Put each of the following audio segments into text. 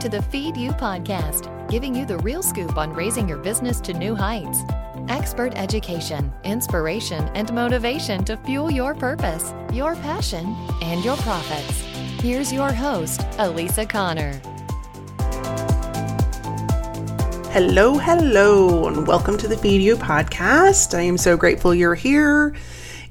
to the Feed You podcast, giving you the real scoop on raising your business to new heights. Expert education, inspiration, and motivation to fuel your purpose, your passion, and your profits. Here's your host, Elisa Connor. Hello, hello, and welcome to the Feed You podcast. I am so grateful you're here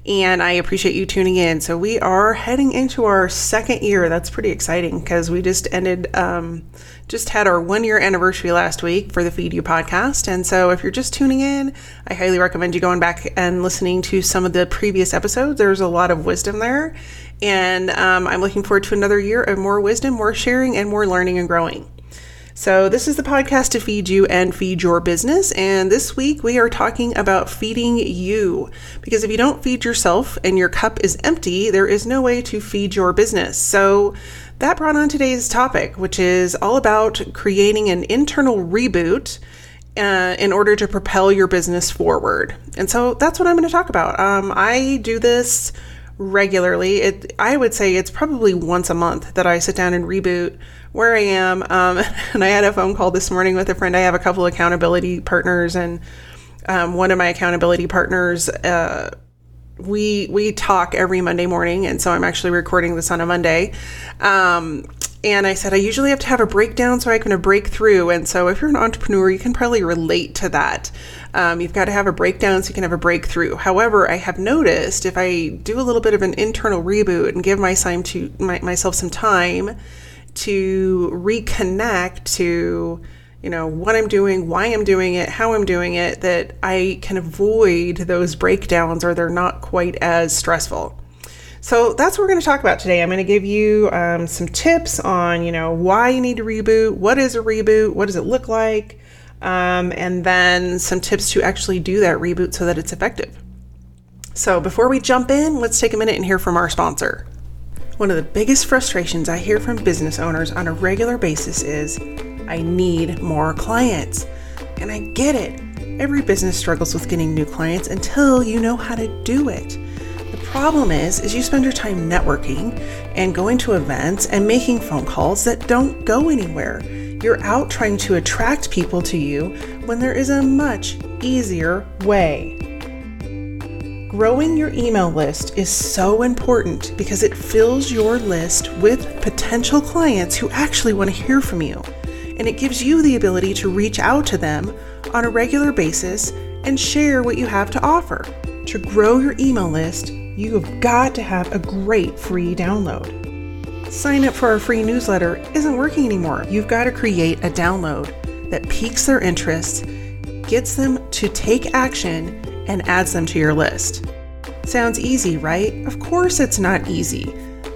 and I appreciate you tuning in. So, we are heading into our second year. That's pretty exciting because we just ended, um, just had our one year anniversary last week for the Feed You podcast. And so, if you're just tuning in, I highly recommend you going back and listening to some of the previous episodes. There's a lot of wisdom there. And um, I'm looking forward to another year of more wisdom, more sharing, and more learning and growing. So, this is the podcast to feed you and feed your business. And this week we are talking about feeding you. Because if you don't feed yourself and your cup is empty, there is no way to feed your business. So, that brought on today's topic, which is all about creating an internal reboot. Uh, in order to propel your business forward. And so that's what I'm going to talk about. Um, I do this regularly. It, I would say it's probably once a month that I sit down and reboot where I am. Um, and I had a phone call this morning with a friend. I have a couple accountability partners, and um, one of my accountability partners, uh, we we talk every Monday morning, and so I'm actually recording this on a Monday. Um, and I said I usually have to have a breakdown so I can break through. And so if you're an entrepreneur, you can probably relate to that. Um, you've got to have a breakdown so you can have a breakthrough. However, I have noticed if I do a little bit of an internal reboot and give my time to my, myself some time to reconnect to you know what i'm doing why i'm doing it how i'm doing it that i can avoid those breakdowns or they're not quite as stressful. So that's what we're going to talk about today. I'm going to give you um, some tips on you know why you need to reboot what is a reboot what does it look like um, and then some tips to actually do that reboot so that it's effective. So before we jump in let's take a minute and hear from our sponsor one of the biggest frustrations I hear from business owners on a regular basis is I need more clients. And I get it. Every business struggles with getting new clients until you know how to do it. The problem is is you spend your time networking and going to events and making phone calls that don't go anywhere. You're out trying to attract people to you when there is a much easier way. Growing your email list is so important because it fills your list with potential clients who actually want to hear from you. And it gives you the ability to reach out to them on a regular basis and share what you have to offer. To grow your email list, you have got to have a great free download. Sign up for our free newsletter isn't working anymore. You've got to create a download that piques their interest, gets them to take action, and adds them to your list. Sounds easy, right? Of course, it's not easy.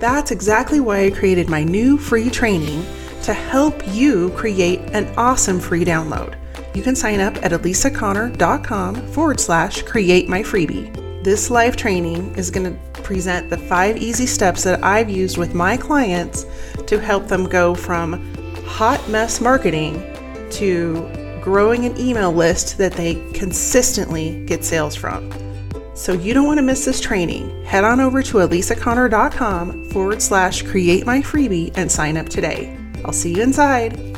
That's exactly why I created my new free training to help you create an awesome free download. You can sign up at elisaconnor.com forward slash create my freebie. This live training is going to present the five easy steps that I've used with my clients to help them go from hot mess marketing to growing an email list that they consistently get sales from. So you don't want to miss this training. Head on over to elisaconnor.com forward slash create my freebie and sign up today. I'll see you inside.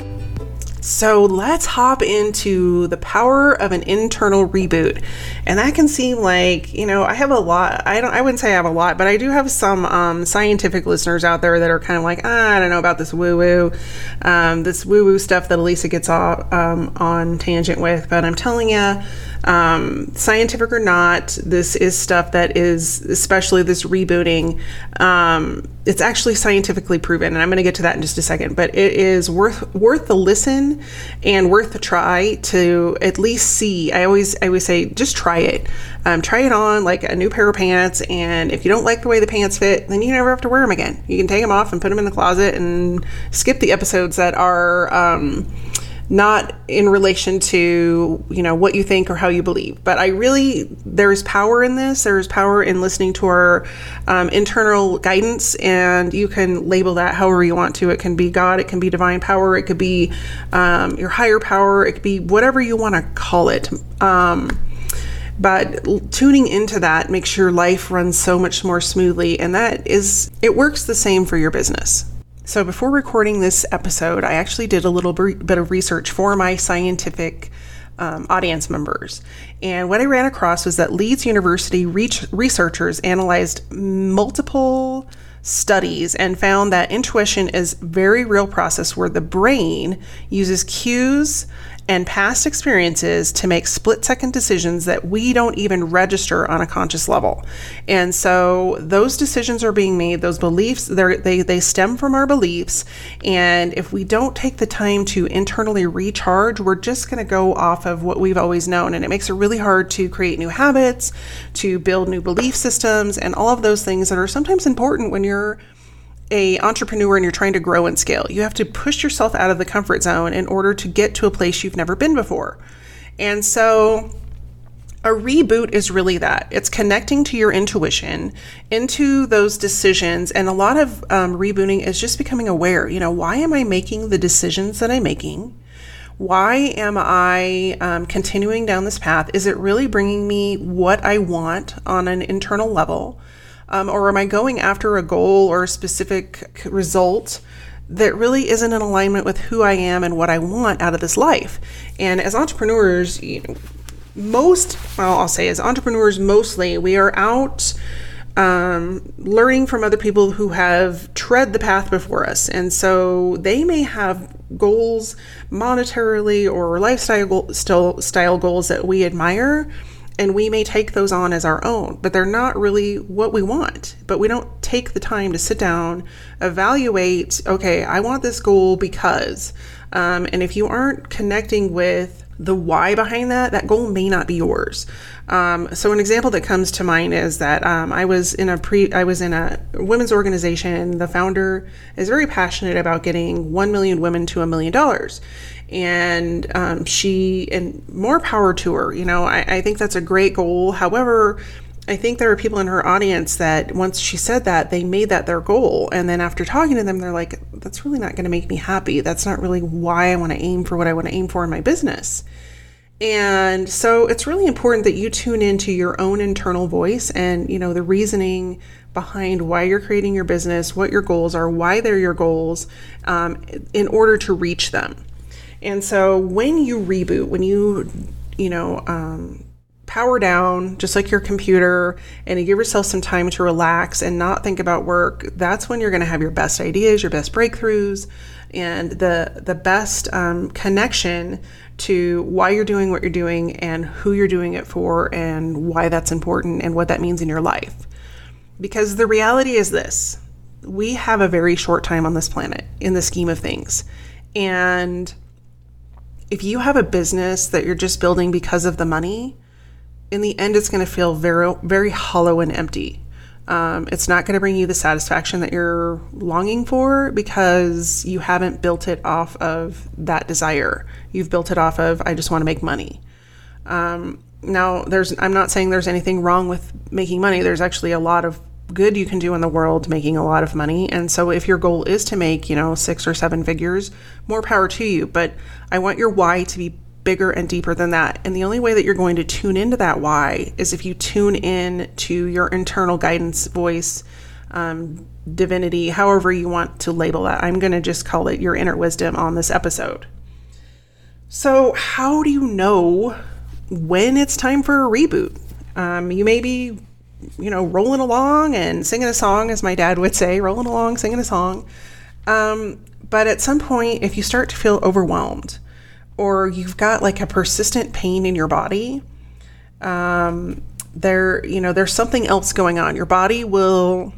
So let's hop into the power of an internal reboot. And that can seem like, you know, I have a lot, I don't, I wouldn't say I have a lot, but I do have some um, scientific listeners out there that are kind of like, ah, I don't know about this woo woo, um, this woo woo stuff that Elisa gets off, um, on tangent with. But I'm telling you, um, scientific or not, this is stuff that is, especially this rebooting, um, it's actually scientifically proven, and I'm going to get to that in just a second. But it is worth worth the listen and worth the try to at least see. I always I always say just try it, um, try it on like a new pair of pants, and if you don't like the way the pants fit, then you never have to wear them again. You can take them off and put them in the closet and skip the episodes that are. Not in relation to you know what you think or how you believe. But i really there's power in this. There's power in listening to our um, internal guidance and you can label that however you want to. It can be god it can be divine power it could be um, your higher power it could be whatever you want to call it. Um, but tuning into that makes your life run so much more smoothly and that is it works the same for your business So, before recording this episode, I actually did a little bit of research for my scientific um, audience members. And what I ran across was that Leeds University researchers analyzed multiple studies and found that intuition is very real process where the brain uses cues and past experiences to make split second decisions that we don't even register on a conscious level. And so those decisions are being made, those beliefs, they, they stem from our beliefs. And if we don't take the time to internally recharge, we're just going to go off of what we've always known. And it makes it really hard to create new habits, to build new belief systems, and all of those things that are sometimes important when you're a entrepreneur and you're trying to grow and scale. You have to push yourself out of the comfort zone in order to get to a place you've never been before. And so a reboot is really that it's connecting to your intuition into those decisions and a lot of um, rebooting is just becoming aware you know why am i making the decisions that i'm making why am i um, continuing down this path is it really bringing me what i want on an internal level um, or am I going after a goal or a specific result that really isn't in alignment with who I am and what I want out of this life? And as entrepreneurs, you know, most, well, I'll say as entrepreneurs, mostly we are out um, learning from other people who have tread the path before us. And so they may have goals monetarily or lifestyle style goals that we admire and we may take those on as our own, but they're not really what we want. But we don't take the time to sit down, evaluate, okay, I want this goal because. Um, and if you aren't connecting with the why behind that, that goal may not be yours. Um, so an example that comes to mind is that um, I was in a pre, I was in a women's organization. The founder is very passionate about getting one million women to a million dollars, and um, she and more power to her. You know, I, I think that's a great goal. However, I think there are people in her audience that once she said that, they made that their goal. And then after talking to them, they're like, that's really not going to make me happy. That's not really why I want to aim for what I want to aim for in my business. And so it's really important that you tune into your own internal voice and, you know, the reasoning behind why you're creating your business, what your goals are, why they're your goals, um, in order to reach them. And so when you reboot, when you, you know, um, power down, just like your computer, and you give yourself some time to relax and not think about work, that's when you're going to have your best ideas, your best breakthroughs, and the the best um, connection to why you're doing what you're doing and who you're doing it for and why that's important and what that means in your life. Because the reality is this we have a very short time on this planet in the scheme of things. And if you have a business that you're just building because of the money, in the end, it's going to feel very, very hollow and empty. Um, it's not going to bring you the satisfaction that you're longing for because you haven't built it off of that desire. You've built it off of, I just want to make money. Um, now, there's, I'm not saying there's anything wrong with making money. There's actually a lot of good you can do in the world making a lot of money. And so if your goal is to make, you know, six or seven figures, more power to you. But I want your why to be bigger and deeper than that. And the only way that you're going to tune into that why is if you tune in to your internal guidance voice, um, divinity, however you want to label that. I'm going to just call it your inner wisdom on this episode. So, how do you know when it's time for a reboot? Um, you may be, you know, rolling along and singing a song, as my dad would say, rolling along, singing a song. Um, but at some point, if you start to feel overwhelmed, or you've got like a persistent pain in your body, um, there, you know, there's something else going on. Your body will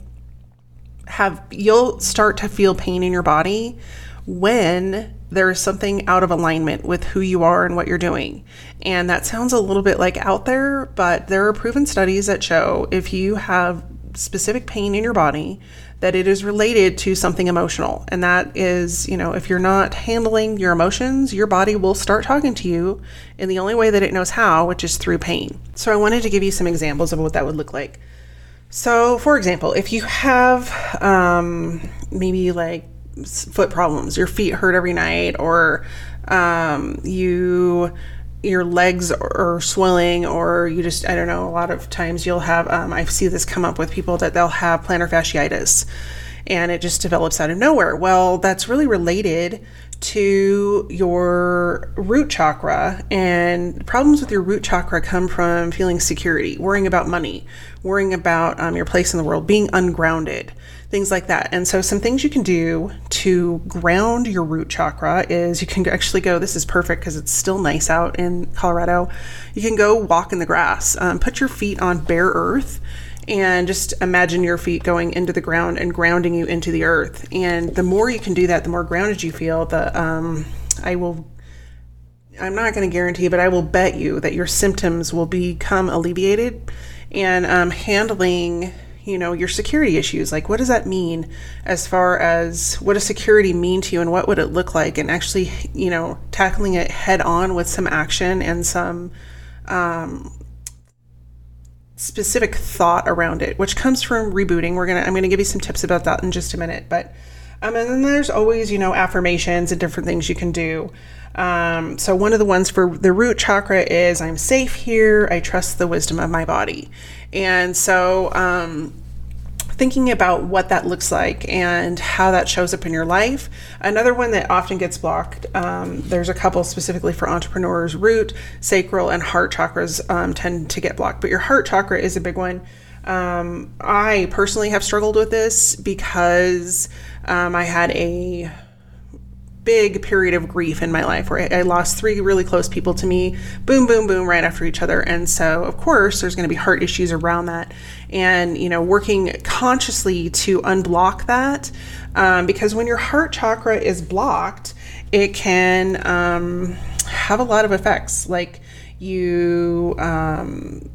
have, you'll start to feel pain in your body when there is something out of alignment with who you are and what you're doing. And that sounds a little bit like out there, but there are proven studies that show if you have specific pain in your body, that it is related to something emotional. And that is, you know, if you're not handling your emotions, your body will start talking to you in the only way that it knows how, which is through pain. So I wanted to give you some examples of what that would look like. So, for example, if you have um, maybe like foot problems, your feet hurt every night, or um, you your legs are swelling or you just i don't know a lot of times you'll have um, i see this come up with people that they'll have plantar fasciitis and it just develops out of nowhere. Well, that's really related to your root chakra and problems with your root chakra come from feeling security worrying about money worrying about um, your place in the world being ungrounded things like that and so some things you can do to ground your root chakra is you can actually go this is perfect because it's still nice out in colorado you can go walk in the grass um, put your feet on bare earth and just imagine your feet going into the ground and grounding you into the earth. And the more you can do that, the more grounded you feel. The um, I will. I'm not going to guarantee, but I will bet you that your symptoms will become alleviated. And um, handling, you know, your security issues. Like, what does that mean as far as what does security mean to you, and what would it look like? And actually, you know, tackling it head on with some action and some um, specific thought around it, which comes from rebooting. We're gonna I'm gonna give you some tips about that in just a minute, but um, and then there's always you know affirmations and different things you can do. Um, so one of the ones for the root chakra is I'm safe here. I trust the wisdom of my body, and so um, thinking about what that looks like and how that shows up in your life. Another one that often gets blocked, um, there's a couple specifically for entrepreneurs root, sacral, and heart chakras um, tend to get blocked, but your heart chakra is a big one. Um, I personally have struggled with this because um, I had a big period of grief in my life where I lost three really close people to me, boom, boom, boom, right after each other. And so, of course, there's going to be heart issues around that. And, you know, working consciously to unblock that. Um, because when your heart chakra is blocked, it can um, have a lot of effects. Like you, um,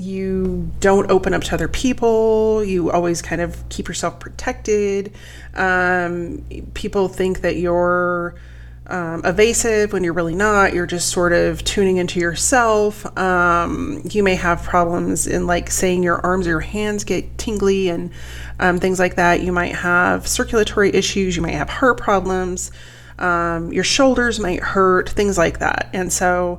you don't open up to other people. You always kind of keep yourself protected. Um, people think that you're um, evasive when you're really not. You're just sort of tuning into yourself. Um, you may have problems in like saying your arms or your hands get tingly and um, things like that. You might have circulatory issues. You might have heart problems. Um, your shoulders might hurt, things like that. And so,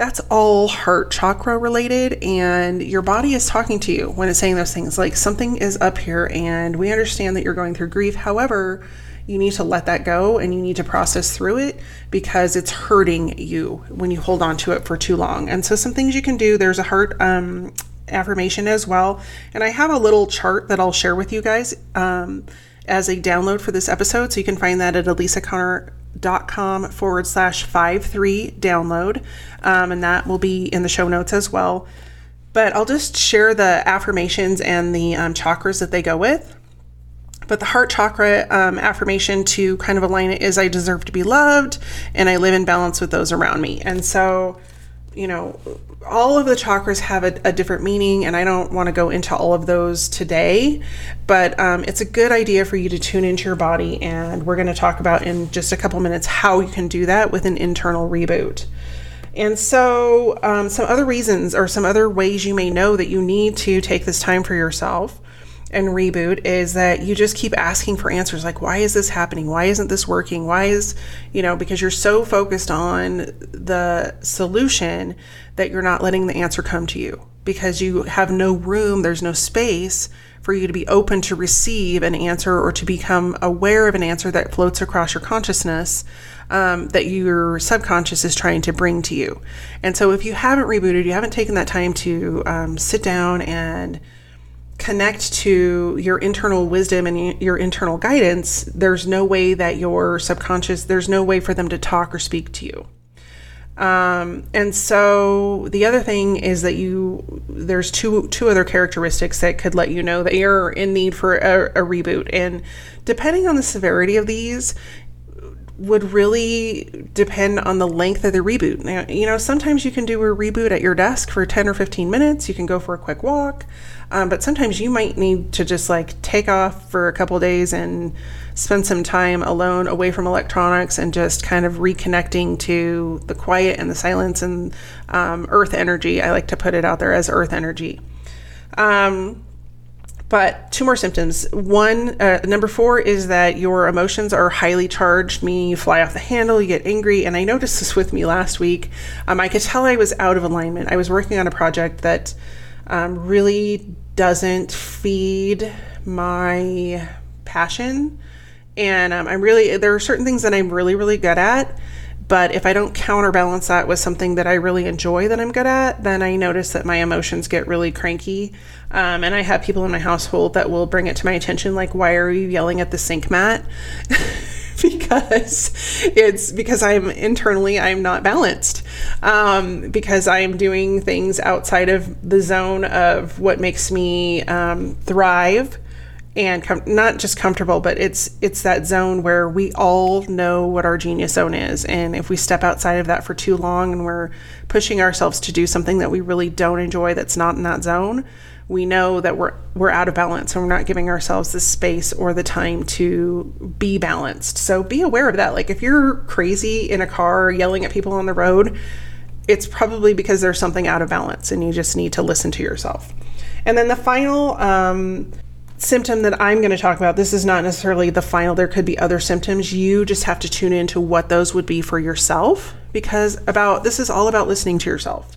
that's all heart chakra related and your body is talking to you when it's saying those things. Like something is up here and we understand that you're going through grief. However you need to let that go and you need to process through it because it's hurting you when you hold on to it for too long. And so some things you can do. There's a heart um, affirmation as well. And i have a little chart that i'll share with you guys um, as a download for this episode so you can find that at elisa connor dot com forward slash five three download. Um, and that will be in the show notes as well. But i'll just share the affirmations and the um, chakras that they go with. But the heart chakra um, affirmation to kind of align it is i deserve to be loved and i live in balance with those around me. And so you know, all of the chakras have a, a different meaning, and I don't want to go into all of those today, but um, it's a good idea for you to tune into your body. And we're going to talk about in just a couple minutes how you can do that with an internal reboot. And so, um, some other reasons or some other ways you may know that you need to take this time for yourself and reboot is that you just keep asking for answers like why is this happening? Why isn't this working? Why is you know because you're so focused on the solution that you're not letting the answer come to you because you have no room there's no space for you to be open to receive an answer or to become aware of an answer that floats across your consciousness um, that your subconscious is trying to bring to you. And so if you haven't rebooted you haven't taken that time to um, sit down and connect to your internal wisdom and your internal guidance, there's no way that your subconscious, there's no way for them to talk or speak to you. Um, and so the other thing is that you there's two two other characteristics that could let you know that you're in need for a, a reboot. And depending on the severity of these, would really depend on the length of the reboot. Now, you know, sometimes you can do a reboot at your desk for 10 or 15 minutes. You can go for a quick walk. Um, but sometimes you might need to just like take off for a couple days and spend some time alone away from electronics and just kind of reconnecting to the quiet and the silence and um, earth energy. I like to put it out there as earth energy. Um, but two more symptoms. One, uh, number four is that your emotions are highly charged, meaning you fly off the handle, you get angry. And I noticed this with me last week. Um, I could tell I was out of alignment. I was working on a project that um, really doesn't feed my passion. And um, I'm really, there are certain things that I'm really, really good at. But if I don't counterbalance that with something that I really enjoy that I'm good at, then I notice that my emotions get really cranky. Um, and I have people in my household that will bring it to my attention, like, why are you yelling at the sink mat? because it's because I'm internally I'm not balanced. Um, because I'm doing things outside of the zone of what makes me um, thrive and com- not just comfortable but it's it's that zone where we all know what our genius zone is. And if we step outside of that for too long and we're pushing ourselves to do something that we really don't enjoy that's not in that zone we know that we're we're out of balance and we're not giving ourselves the space or the time to be balanced. So be aware of that. Like if you're crazy in a car yelling at people on the road, it's probably because there's something out of balance and you just need to listen to yourself. And then the final um, symptom that I'm going to talk about, this is not necessarily the final, there could be other symptoms. You just have to tune into what those would be for yourself because about this is all about listening to yourself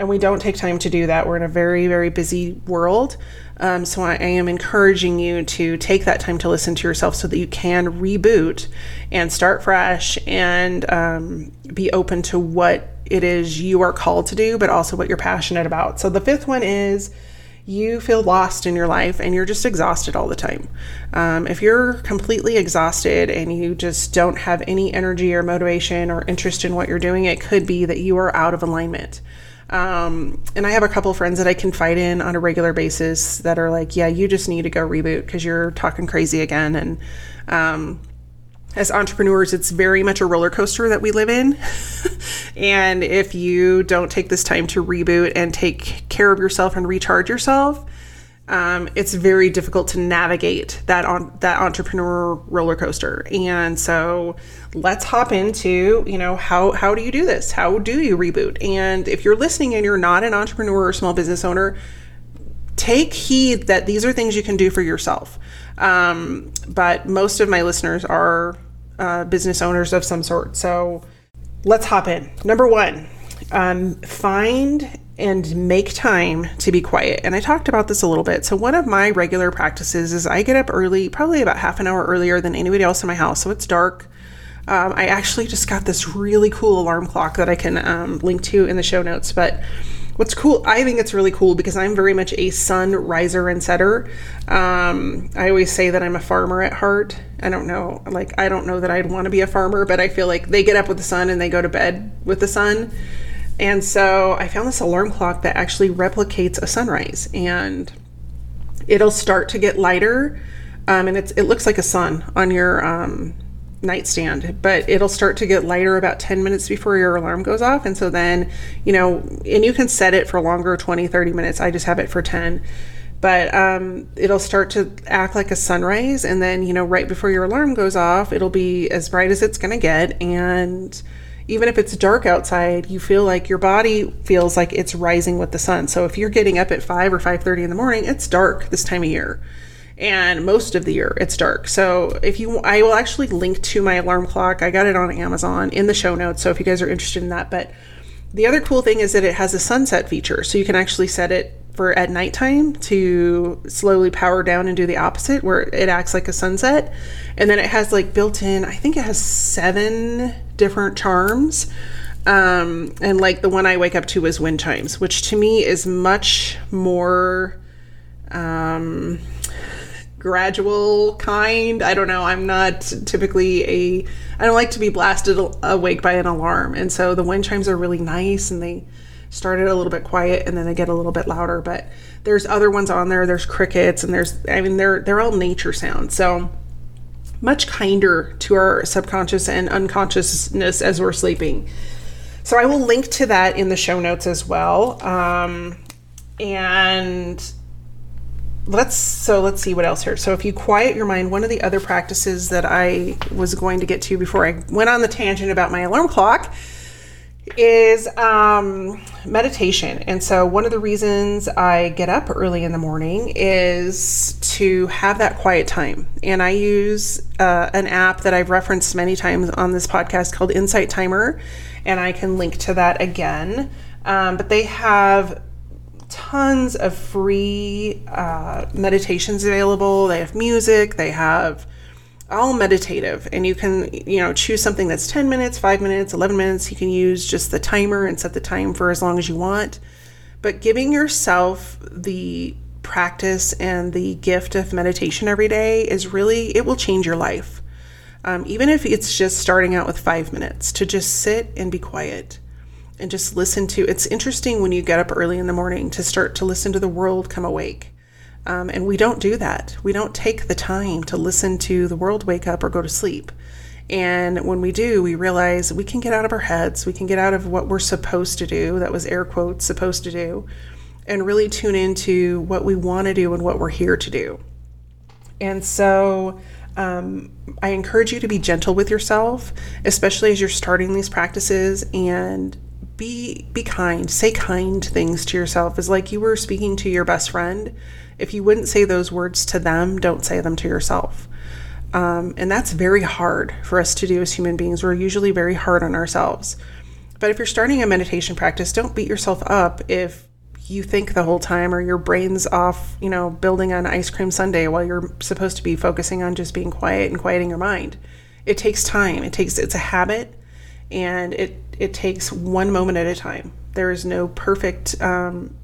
and we don't take time to do that. We're in a very, very busy world. Um, so I, I, am encouraging you to take that time to listen to yourself so that you can reboot and start fresh and um, be open to what it is you are called to do, but also what you're passionate about. So the fifth one is you feel lost in your life and you're just exhausted all the time. Um, if you're completely exhausted and you just don't have any energy or motivation or interest in what you're doing, it could be that you are out of alignment. Um, and I have a couple friends that I confide in on a regular basis that are like, yeah, you just need to go reboot because you're talking crazy again. And um, as entrepreneurs, it's very much a roller coaster that we live in. and if you don't take this time to reboot and take care of yourself and recharge yourself, um, it's very difficult to navigate that on that entrepreneur roller coaster. And so let's hop into, you know, how how do you do this? How do you reboot? And if you're listening and you're not an entrepreneur or small business owner, take heed that these are things you can do for yourself. Um, but most of my listeners are uh, business owners of some sort. So let's hop in. Number one, um, find and make time to be quiet. And I talked about this a little bit. So, one of my regular practices is I get up early, probably about half an hour earlier than anybody else in my house. So, it's dark. Um, I actually just got this really cool alarm clock that I can um, link to in the show notes. But what's cool, I think it's really cool because I'm very much a sun riser and setter. Um, I always say that I'm a farmer at heart. I don't know, like, I don't know that I'd want to be a farmer, but I feel like they get up with the sun and they go to bed with the sun. And so I found this alarm clock that actually replicates a sunrise and it'll start to get lighter. Um, and it looks like a sun on your um, nightstand, but it'll start to get lighter about 10 minutes before your alarm goes off. And so then, you know, and you can set it for longer 20, 30 minutes. I just have it for 10 but um, it'll start to act like a sunrise and then you know right before your alarm goes off it'll be as bright as it's going to get and even if it's dark outside, you feel like your body feels like it's rising with the sun. So if you're getting up at 5 or 5:30 in the morning, it's dark this time of year. And most of the year it's dark. So if you I will actually link to my alarm clock. I got it on Amazon in the show notes, so if you guys are interested in that, but the other cool thing is that it has a sunset feature. So you can actually set it for at nighttime to slowly power down and do the opposite where it acts like a sunset and then it has like built in i think it has seven different charms. Um, and like the one i wake up to is wind chimes which to me is much more um, gradual kind. I don't know. I'm not typically a i don't like to be blasted awake by an alarm. And so the wind chimes are really nice and they started a little bit quiet and then they get a little bit louder. But there's other ones on there. There's crickets and there's i mean they're they're all nature sounds. So much kinder to our subconscious and unconsciousness as we're sleeping. So i will link to that in the show notes as well. Um, and let's so let's see what else here. So if you quiet your mind one of the other practices that i was going to get to before i went on the tangent about my alarm clock is um, meditation. And so, one of the reasons I get up early in the morning is to have that quiet time. And I use uh, an app that I've referenced many times on this podcast called Insight Timer. And I can link to that again. Um, but they have tons of free uh, meditations available. They have music, they have all meditative, and you can, you know, choose something that's 10 minutes, 5 minutes, 11 minutes. You can use just the timer and set the time for as long as you want. But giving yourself the practice and the gift of meditation every day is really, it will change your life. Um, even if it's just starting out with five minutes to just sit and be quiet and just listen to it's interesting when you get up early in the morning to start to listen to the world come awake um, and we don't do that we don't take the time to listen to the world wake up or go to sleep and when we do we realize we can get out of our heads we can get out of what we're supposed to do that was air quotes supposed to do and really tune into what we want to do and what we're here to do and so um, I encourage you to be gentle with yourself, especially as you're starting these practices and be be kind. Say kind things to yourself. Is like you were speaking to your best friend. If you wouldn't say those words to them, don't say them to yourself. Um, and that's very hard for us to do as human beings. We're usually very hard on ourselves. But if you're starting a meditation practice, don't beat yourself up if you think the whole time or your brain's off, you know, building on ice cream sundae while you're supposed to be focusing on just being quiet and quieting your mind. It takes time. It takes it's a habit and it it takes one moment at a time. There is no perfect um,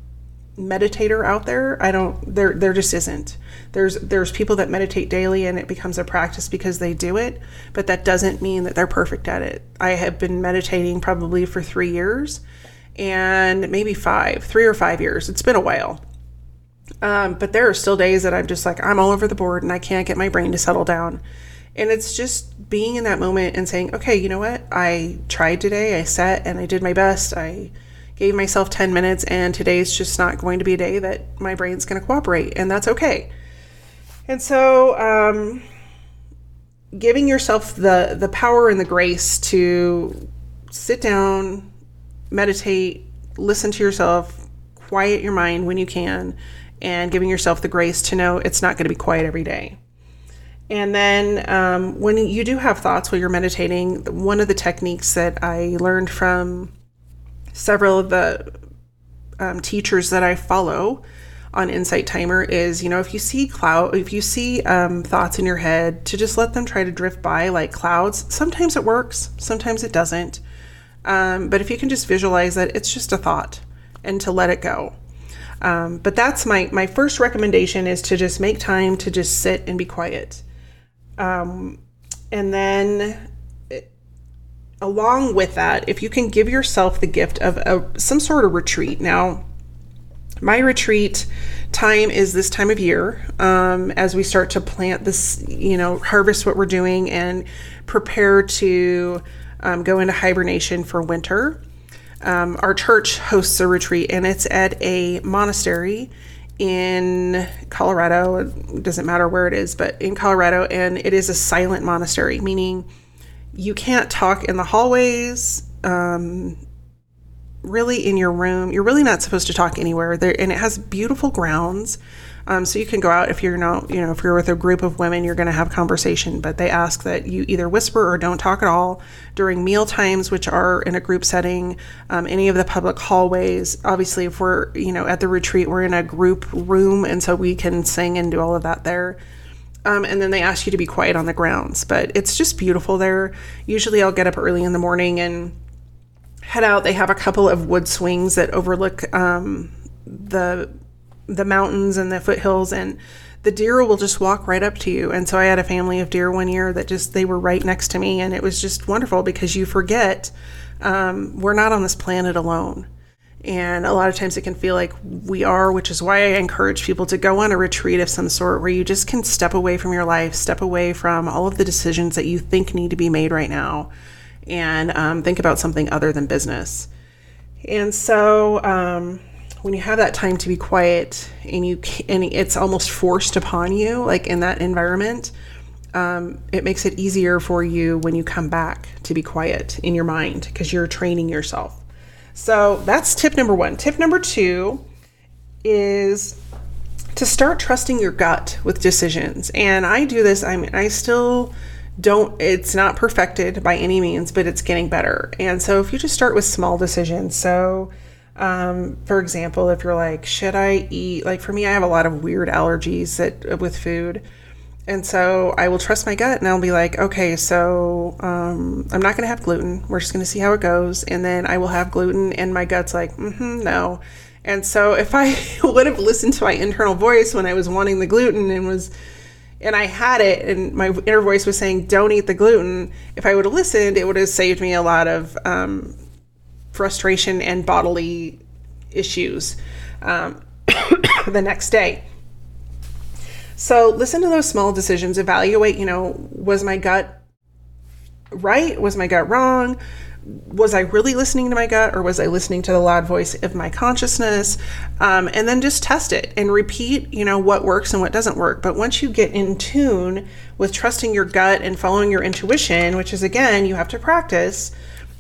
meditator out there. I don't there there just isn't. There's there's people that meditate daily and it becomes a practice because they do it, but that doesn't mean that they're perfect at it. I have been meditating probably for 3 years and maybe five, three or five years. It's been a while. Um, but there are still days that I'm just like, I'm all over the board and I can't get my brain to settle down. And it's just being in that moment and saying, okay, you know what? I tried today, I sat and I did my best. I gave myself 10 minutes, and today's just not going to be a day that my brain's going to cooperate, and that's okay. And so, um, giving yourself the the power and the grace to sit down, meditate, listen to yourself, quiet your mind when you can, and giving yourself the grace to know it's not going to be quiet every day. And then um, when you do have thoughts while you're meditating, one of the techniques that I learned from several of the um, teachers that I follow on Insight Timer is, you know, if you see cloud, if you see um, thoughts in your head, to just let them try to drift by like clouds. Sometimes it works, sometimes it doesn't. Um, but if you can just visualize that it's just a thought and to let it go. Um, but that's my my first recommendation is to just make time to just sit and be quiet. Um, and then along with that, if you can give yourself the gift of a, some sort of retreat. Now, my retreat time is this time of year um, as we start to plant this, you know, harvest what we're doing and prepare to um, go into hibernation for winter. Um, our church hosts a retreat and it's at a monastery in Colorado. It doesn't matter where it is, but in Colorado, and it is a silent monastery, meaning you can't talk in the hallways. Um, really, in your room, you're really not supposed to talk anywhere. There, and it has beautiful grounds. Um, so you can go out if you're not, you know, if you're with a group of women, you're going to have conversation. But they ask that you either whisper or don't talk at all during meal times, which are in a group setting. Um, any of the public hallways. Obviously, if we're, you know, at the retreat, we're in a group room, and so we can sing and do all of that there. Um, and then they ask you to be quiet on the grounds. But it's just beautiful there. Usually, I'll get up early in the morning and head out. They have a couple of wood swings that overlook um, the the mountains and the foothills and the deer will just walk right up to you. And so I had a family of deer one year that just they were right next to me and it was just wonderful because you forget um, we're not on this planet alone. And a lot of times it can feel like we are, which is why I encourage people to go on a retreat of some sort where you just can step away from your life, step away from all of the decisions that you think need to be made right now, and um, think about something other than business. And so, um, when you have that time to be quiet and you and it's almost forced upon you like in that environment um, it makes it easier for you when you come back to be quiet in your mind because you're training yourself so that's tip number one tip number two is to start trusting your gut with decisions and i do this i mean i still don't it's not perfected by any means but it's getting better and so if you just start with small decisions so Um, for example, if you're like, should I eat? Like for me, I have a lot of weird allergies that with food. And so I will trust my gut and I'll be like, okay, so um, I'm not going to have gluten. We're just going to see how it goes. And then I will have gluten, and my gut's like, mm-hmm, no. And so if I would have listened to my internal voice when I was wanting the gluten and was, and I had it, and my inner voice was saying, don't eat the gluten, if I would have listened, it would have saved me a lot of um, frustration and bodily issues um, the next day. So listen to those small decisions, evaluate, you know, was my gut right? Was my gut wrong? Was I really listening to my gut or was I listening to the loud voice of my consciousness? Um, and then just test it and repeat, you know, what works and what doesn't work. But once you get in tune with trusting your gut and following your intuition, which is again, you have to practice.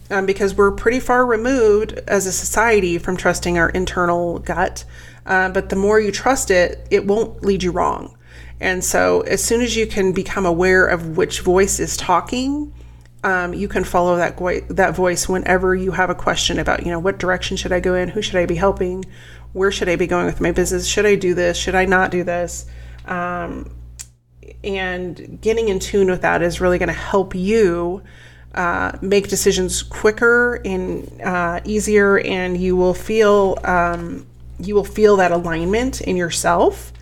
Um, because we're pretty far removed as a society from trusting our internal gut. Uh, but the more you trust it, it won't lead you wrong. And so, as soon as you can become aware of which voice is talking, um, you can follow that go- that voice whenever you have a question about, you know, what direction should I go in? Who should I be helping? Where should I be going with my business? Should I do this? Should I not do this? Um, and getting in tune with that is really going to help you uh, make decisions quicker and uh, easier, and you will feel um, you will feel that alignment in yourself,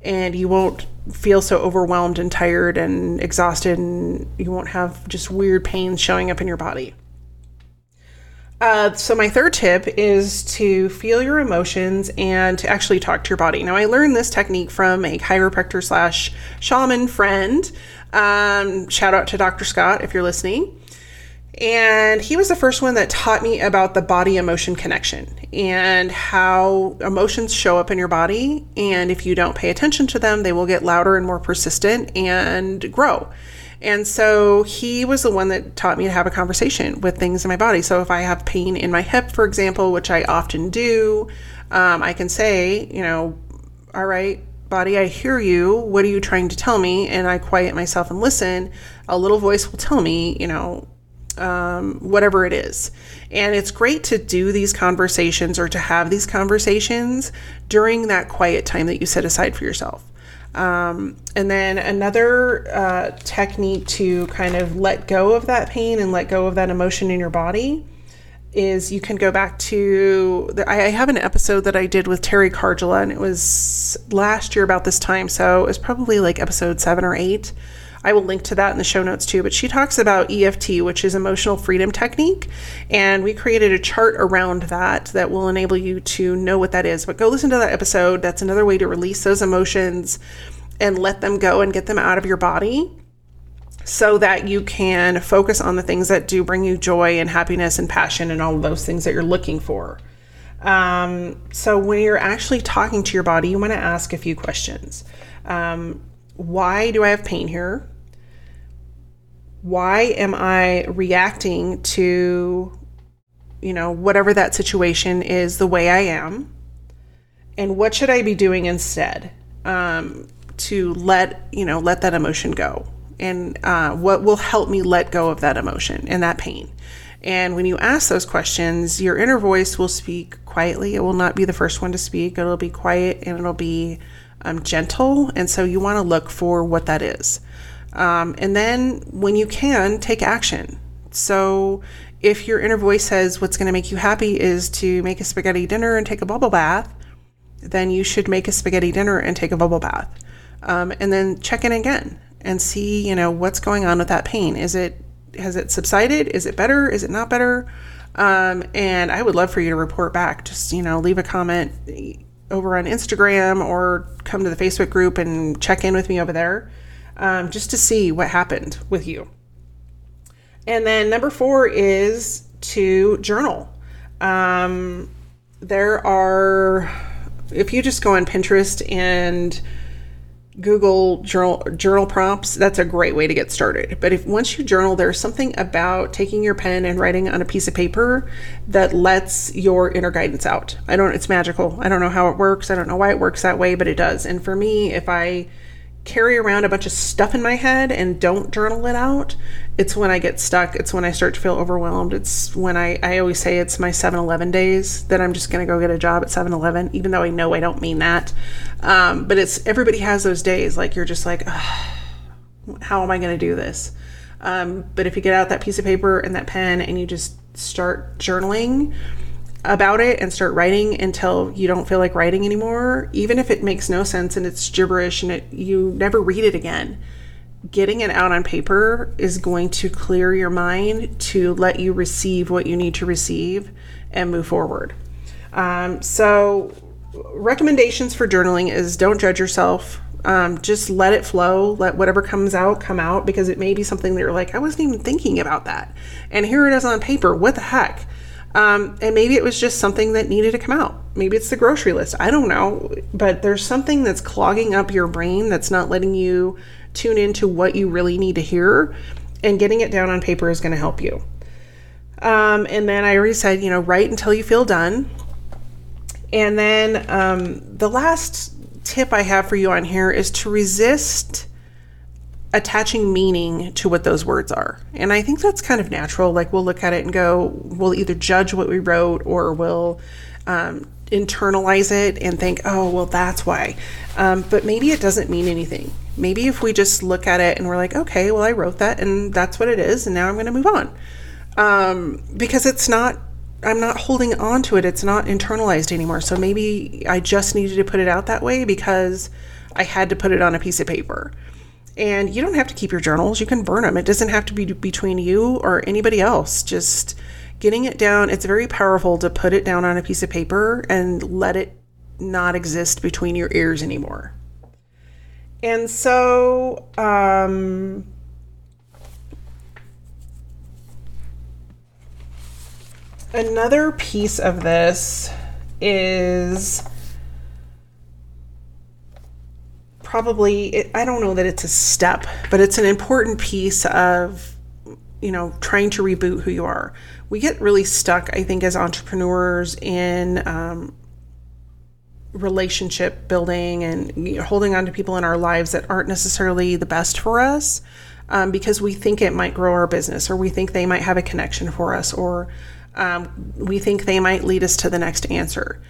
and you won't feel so overwhelmed and tired and exhausted, and you won't have just weird pains showing up in your body. Uh, so, my third tip is to feel your emotions and to actually talk to your body. Now, I learned this technique from a chiropractor slash shaman friend. Um, shout out to Dr. Scott if you're listening. And he was the first one that taught me about the body emotion connection and how emotions show up in your body. And if you don't pay attention to them, they will get louder and more persistent and grow. And so he was the one that taught me to have a conversation with things in my body. So if I have pain in my hip, for example, which I often do, um, I can say, you know, all right, body, I hear you. What are you trying to tell me? And I quiet myself and listen. A little voice will tell me, you know, um, whatever it is. And it's great to do these conversations or to have these conversations during that quiet time that you set aside for yourself. Um, and then another uh, technique to kind of let go of that pain and let go of that emotion in your body is you can go back to the, I have an episode that I did with Terry Cargilla, and it was last year about this time, so it was probably like episode seven or eight. I will link to that in the show notes too. But she talks about EFT, which is emotional freedom technique. And we created a chart around that that will enable you to know what that is. But go listen to that episode. That's another way to release those emotions and let them go and get them out of your body so that you can focus on the things that do bring you joy and happiness and passion and all those things that you're looking for. Um, so, when you're actually talking to your body, you want to ask a few questions. Um, why do I have pain here? Why am I reacting to, you know, whatever that situation is the way I am? And what should I be doing instead um, to let, you know, let that emotion go? And uh, what will help me let go of that emotion and that pain? And when you ask those questions, your inner voice will speak quietly. It will not be the first one to speak. It'll be quiet and it'll be um, gentle. And so you want to look for what that is. Um, and then when you can, take action. So if your inner voice says what's going to make you happy is to make a spaghetti dinner and take a bubble bath, then you should make a spaghetti dinner and take a bubble bath. Um, and then check in again and see, you know, what's going on with that pain. Is it has it subsided? Is it better? Is it not better? Um, and I would love for you to report back. Just you know, leave a comment over on Instagram or come to the Facebook group and check in with me over there um, just to see what happened with you. And then number four is to journal. Um, there are, if you just go on Pinterest and Google journal journal prompts, that's a great way to get started. But if once you journal, there's something about taking your pen and writing on a piece of paper that lets your inner guidance out. I don't it's magical. I don't know how it works. I don't know why it works that way, but it does. And for me, if I carry around a bunch of stuff in my head and don't journal it out, it's when I get stuck. It's when I start to feel overwhelmed. It's when I, I always say it's my 7 Eleven days that I'm just going to go get a job at 7 Eleven, even though I know I don't mean that. Um, but it's everybody has those days. Like you're just like, how am I going to do this? Um, but if you get out that piece of paper and that pen and you just start journaling, about it and start writing until you don't feel like writing anymore, even if it makes no sense and it's gibberish and it, you never read it again. Getting it out on paper is going to clear your mind to let you receive what you need to receive and move forward. Um, so, recommendations for journaling is don't judge yourself. Um, just let it flow. Let whatever comes out come out because it may be something that you're like, I wasn't even thinking about that. And here it is on paper. What the heck? Um, and maybe it was just something that needed to come out. Maybe it's the grocery list. I don't know. But there's something that's clogging up your brain that's not letting you tune into what you really need to hear. And getting it down on paper is going to help you. Um, and then I already said, you know, write until you feel done. And then um, the last tip I have for you on here is to resist attaching meaning to what those words are. And I think that's kind of natural. Like we'll look at it and go, we'll either judge what we wrote or we'll um, internalize it and think, oh, well, that's why. Um, but maybe it doesn't mean anything. Maybe if we just look at it and we're like, okay, well, I wrote that and that's what it is, and now I'm going to move on. Um, because it's not, I'm not holding on to it. It's not internalized anymore. So maybe I just needed to put it out that way because I had to put it on a piece of paper. And you don't have to keep your journals, you can burn them. It doesn't have to be between you or anybody else. Just getting it down, it's very powerful to put it down on a piece of paper and let it not exist between your ears anymore. And so, um, another piece of this is probably i don't know that it's a step but it's an important piece of you know trying to reboot who you are. We get really stuck i think as entrepreneurs in um, relationship building and holding on to people in our lives that aren't necessarily the best for us um, because we think it might grow our business or we think they might have a connection for us or um, we think they might lead us to the next answer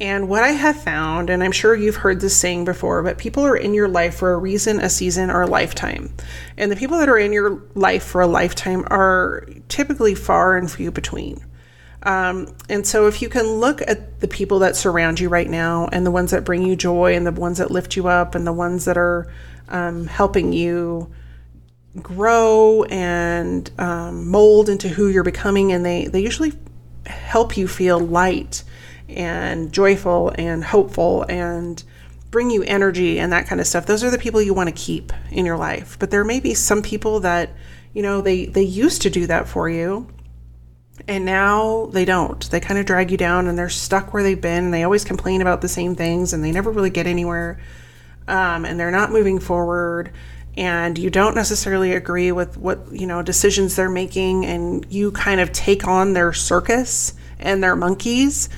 and what I have found, and I'm sure you've heard this saying before, but people are in your life for a reason, a season, or a lifetime. And the people that are in your life for a lifetime are typically far and few between. Um, and so, if you can look at the people that surround you right now, and the ones that bring you joy, and the ones that lift you up, and the ones that are um, helping you grow and um, mold into who you're becoming, and they, they usually help you feel light and joyful and hopeful and bring you energy and that kind of stuff. Those are the people you want to keep in your life. But there may be some people that, you know, they they used to do that for you and now they don't. They kind of drag you down and they're stuck where they've been and they always complain about the same things and they never really get anywhere. Um, and they're not moving forward and you don't necessarily agree with what you know decisions they're making and you kind of take on their circus and their monkeys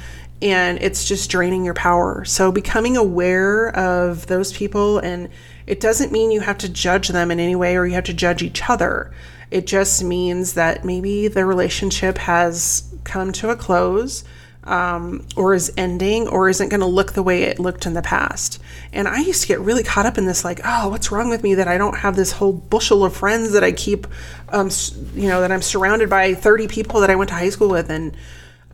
and it's just draining your power. So becoming aware of those people and it doesn't mean you have to judge them in any way or you have to judge each other. It just means that maybe the relationship has come to a close um, or is ending or isn't going to look the way it looked in the past. And I used to get really caught up in this, like, oh, what's wrong with me that I don't have this whole bushel of friends that I keep, um, you know, that I'm surrounded by 30 people that I went to high school with. And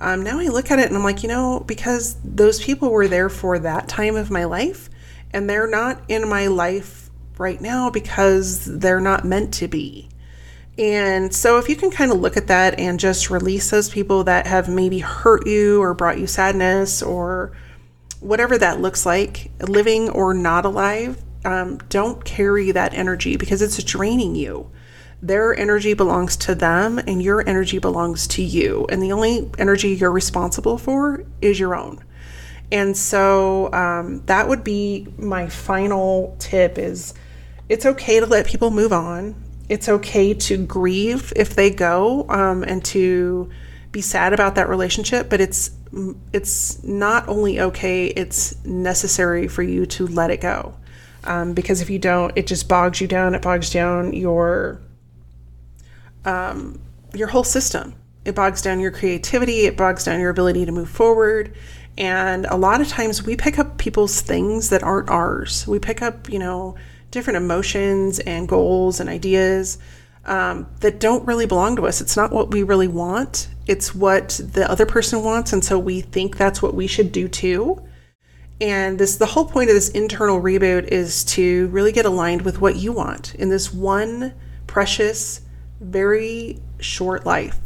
um, now I look at it and I'm like, you know, because those people were there for that time of my life and they're not in my life right now because they're not meant to be. And so, if you can kind of look at that and just release those people that have maybe hurt you or brought you sadness or whatever that looks like, living or not alive, um, don't carry that energy because it's draining you. Their energy belongs to them, and your energy belongs to you. And the only energy you're responsible for is your own. And so um, that would be my final tip: is it's okay to let people move on. It's okay to grieve if they go, um, and to be sad about that relationship. But it's it's not only okay; it's necessary for you to let it go. Um, because if you don't, it just bogs you down. It bogs down your um, your whole system. It bogs down your creativity. It bogs down your ability to move forward. And a lot of times we pick up people's things that aren't ours. We pick up, you know, different emotions and goals and ideas um, that don't really belong to us. It's not what we really want, it's what the other person wants. And so we think that's what we should do too. And this the whole point of this internal reboot is to really get aligned with what you want in this one precious, very short life.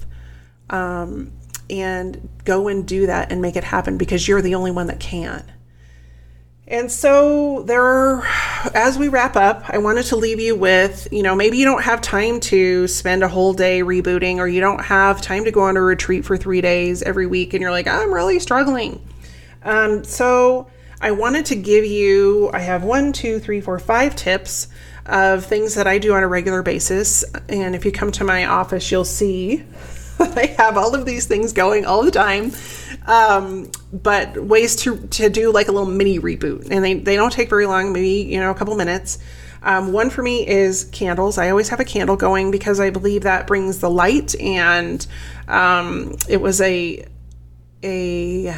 Um, and go and do that and make it happen because you're the only one that can. And so there are, as we wrap up, I wanted to leave you with, you know, maybe you don't have time to spend a whole day rebooting or you don't have time to go on a retreat for three days every week and you're like, I'm really struggling. Um, so I wanted to give you, I have one, two, three, four, five tips of things that I do on a regular basis. And if you come to my office, you'll see I have all of these things going all the time. Um, but ways to, to do like a little mini reboot. And they, they don't take very long, maybe, you know, a couple minutes. Um, one for me is candles. I always have a candle going because I believe that brings the light. And um, it was a a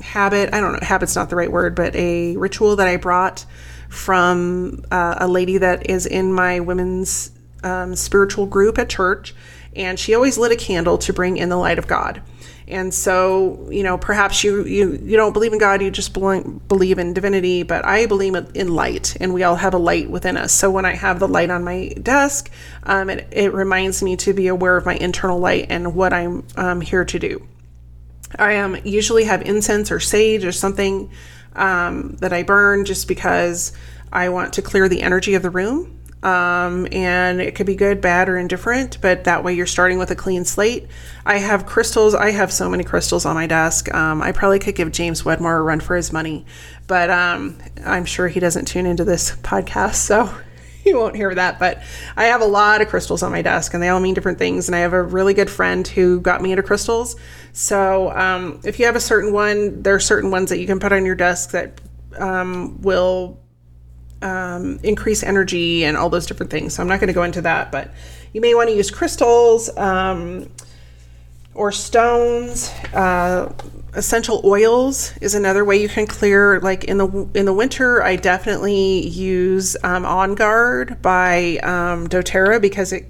habit. I don't know. Habit's not the right word, but a ritual that I brought from uh, a lady that is in my women's um, spiritual group at church, and she always lit a candle to bring in the light of God. And so, you know, perhaps you you, you don't believe in God, you just believe in divinity, but I believe in light, and we all have a light within us. So when I have the light on my desk, um, it, it reminds me to be aware of my internal light and what I'm um, here to do. I um, usually have incense or sage or something um, that I burn just because I want to clear the energy of the room um, and it could be good, bad, or indifferent, but that way you're starting with a clean slate. I have crystals. I have so many crystals on my desk. Um, I probably could give James Wedmore a run for his money, but um, I'm sure he doesn't tune into this podcast, so he won't hear that. But I have a lot of crystals on my desk, and they all mean different things. And I have a really good friend who got me into crystals. So um, if you have a certain one, there are certain ones that you can put on your desk that um, will um, increase energy and all those different things. So I'm not going to go into that, but you may want to use crystals um, or stones. Uh, essential oils is another way you can clear. Like in the in the winter, I definitely use um, On Guard by um, DoTerra because it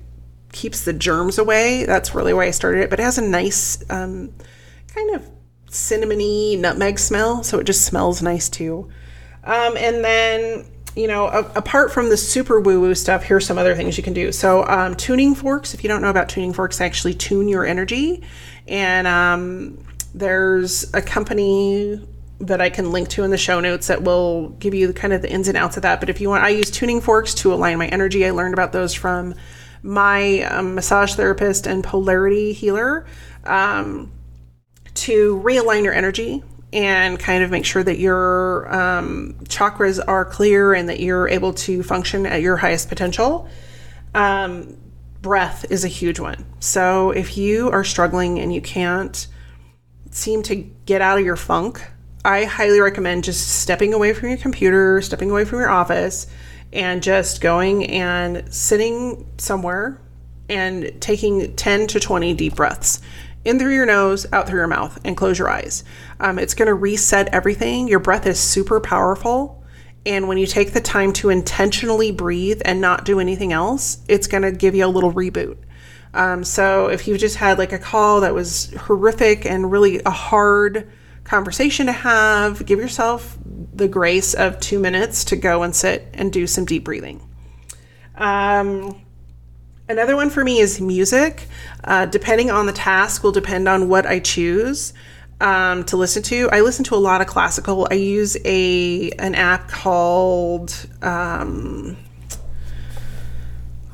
keeps the germs away. That's really why I started it. But it has a nice um, kind of cinnamony nutmeg smell, so it just smells nice too. Um, and then you know, a- apart from the super woo woo stuff, here's some other things you can do. So, um, tuning forks, if you don't know about tuning forks, actually tune your energy. And um, there's a company that I can link to in the show notes that will give you kind of the ins and outs of that. But if you want, I use tuning forks to align my energy. I learned about those from my um, massage therapist and polarity healer um, to realign your energy and kind of make sure that your um, chakras are clear and that you're able to function at your highest potential. Um, breath is a huge one. So if you are struggling and you can't seem to get out of your funk, I highly recommend just stepping away from your computer, stepping away from your office, and just going and sitting somewhere and taking 10 to 20 deep breaths in through your nose, out through your mouth, and close your eyes. Um, it's going to reset everything. Your breath is super powerful. And when you take the time to intentionally breathe and not do anything else, it's going to give you a little reboot. Um, so if you just had like a call that was horrific and really a hard conversation to have, give yourself the grace of two minutes to go and sit and do some deep breathing. Um, Another one for me is music. Uh, depending on the task, will depend on what I choose um, to listen to. I listen to a lot of classical. I use a an app called. Um,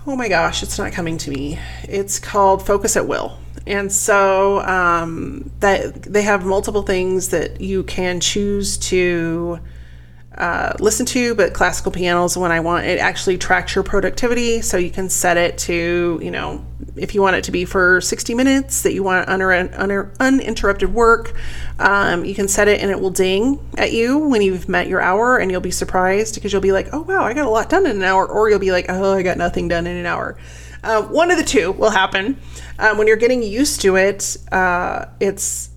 oh my gosh, it's not coming to me. It's called Focus at Will. And so um, that they have multiple things that you can choose to uh, listen to, but classical piano is the one I want. It actually tracks your productivity, so you can set it to, you know, if you want it to be for 60 minutes, that you want un- un- uninterrupted work, um, you can set it and it will ding at you when you've met your hour, and you'll be surprised because you'll be like, oh, wow, I got a lot done in an hour, or you'll be like, oh, I got nothing done in an hour. Uh, one of the two will happen. Um, when you're getting used to it, uh, it's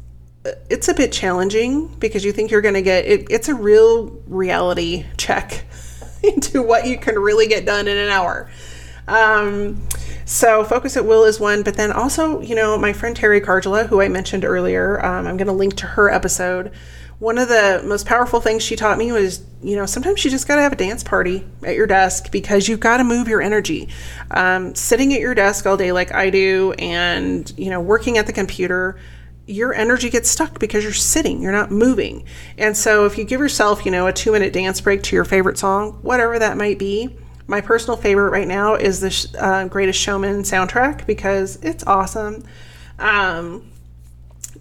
it's a bit challenging because you think you're going to get it, it's a real reality check into what you can really get done in an hour. Um, so focus at will is one, but then also, you know, my friend Terry Cargilla, who I mentioned earlier, um, I'm going to link to her episode. One of the most powerful things she taught me was, you know, sometimes you just got to have a dance party at your desk because you've got to move your energy. Um, sitting at your desk all day, like I do, and, you know, working at the computer, your energy gets stuck because you're sitting, you're not moving. And so if you give yourself, you know, a two minute dance break to your favorite song, whatever that might be, my personal favorite right now is the uh, Greatest Showman soundtrack because it's awesome. Um,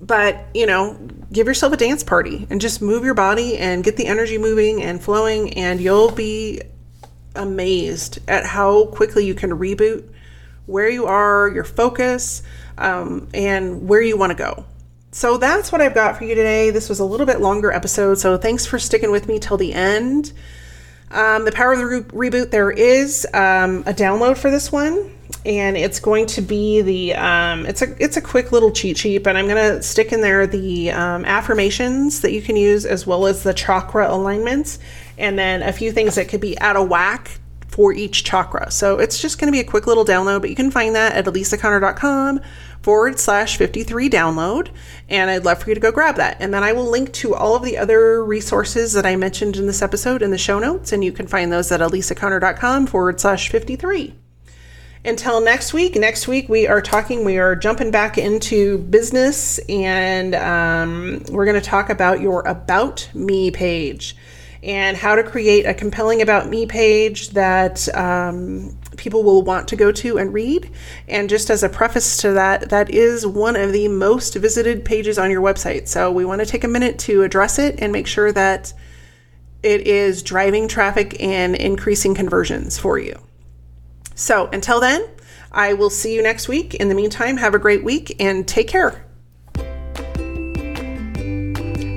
but, you know, give yourself a dance party and just move your body and get the energy moving and flowing, and you'll be amazed at how quickly you can reboot where you are, your focus, um, and where you want to go. So that's what I've got for you today. This was a little bit longer episode, so thanks for sticking with me till the end. Um, the power of the re- reboot, there is um, a download for this one, and it's going to be the um, it's a it's a quick little cheat sheet, but I'm gonna stick in there the um, affirmations that you can use as well as the chakra alignments, and then a few things that could be out of whack for each chakra. So it's just going to be a quick little download, but you can find that at elisaconnor.com forward slash 53 download. And I'd love for you to go grab that. And then I will link to all of the other resources that I mentioned in this episode in the show notes. And you can find those at elisaconnor.com forward slash 53. Until next week, next week we are talking, we are jumping back into business and um, we're going to talk about your About Me page and how to create a compelling About Me page that um, people will want to go to and read. And just as a preface to that, that is one of the most visited pages on your website. So we want to take a minute to address it and make sure that it is driving traffic and increasing conversions for you. So until then, I will see you next week. In the meantime, have a great week and take care.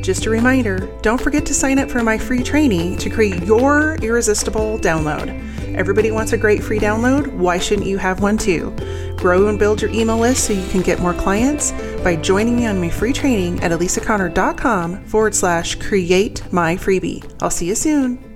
Just a reminder don't forget to sign up for my free training to create your irresistible download. Everybody wants a great free download. Why shouldn't you have one too? Grow and build your email list so you can get more clients by joining me on my free training at elisaconnor.com forward slash create my freebie. I'll see you soon.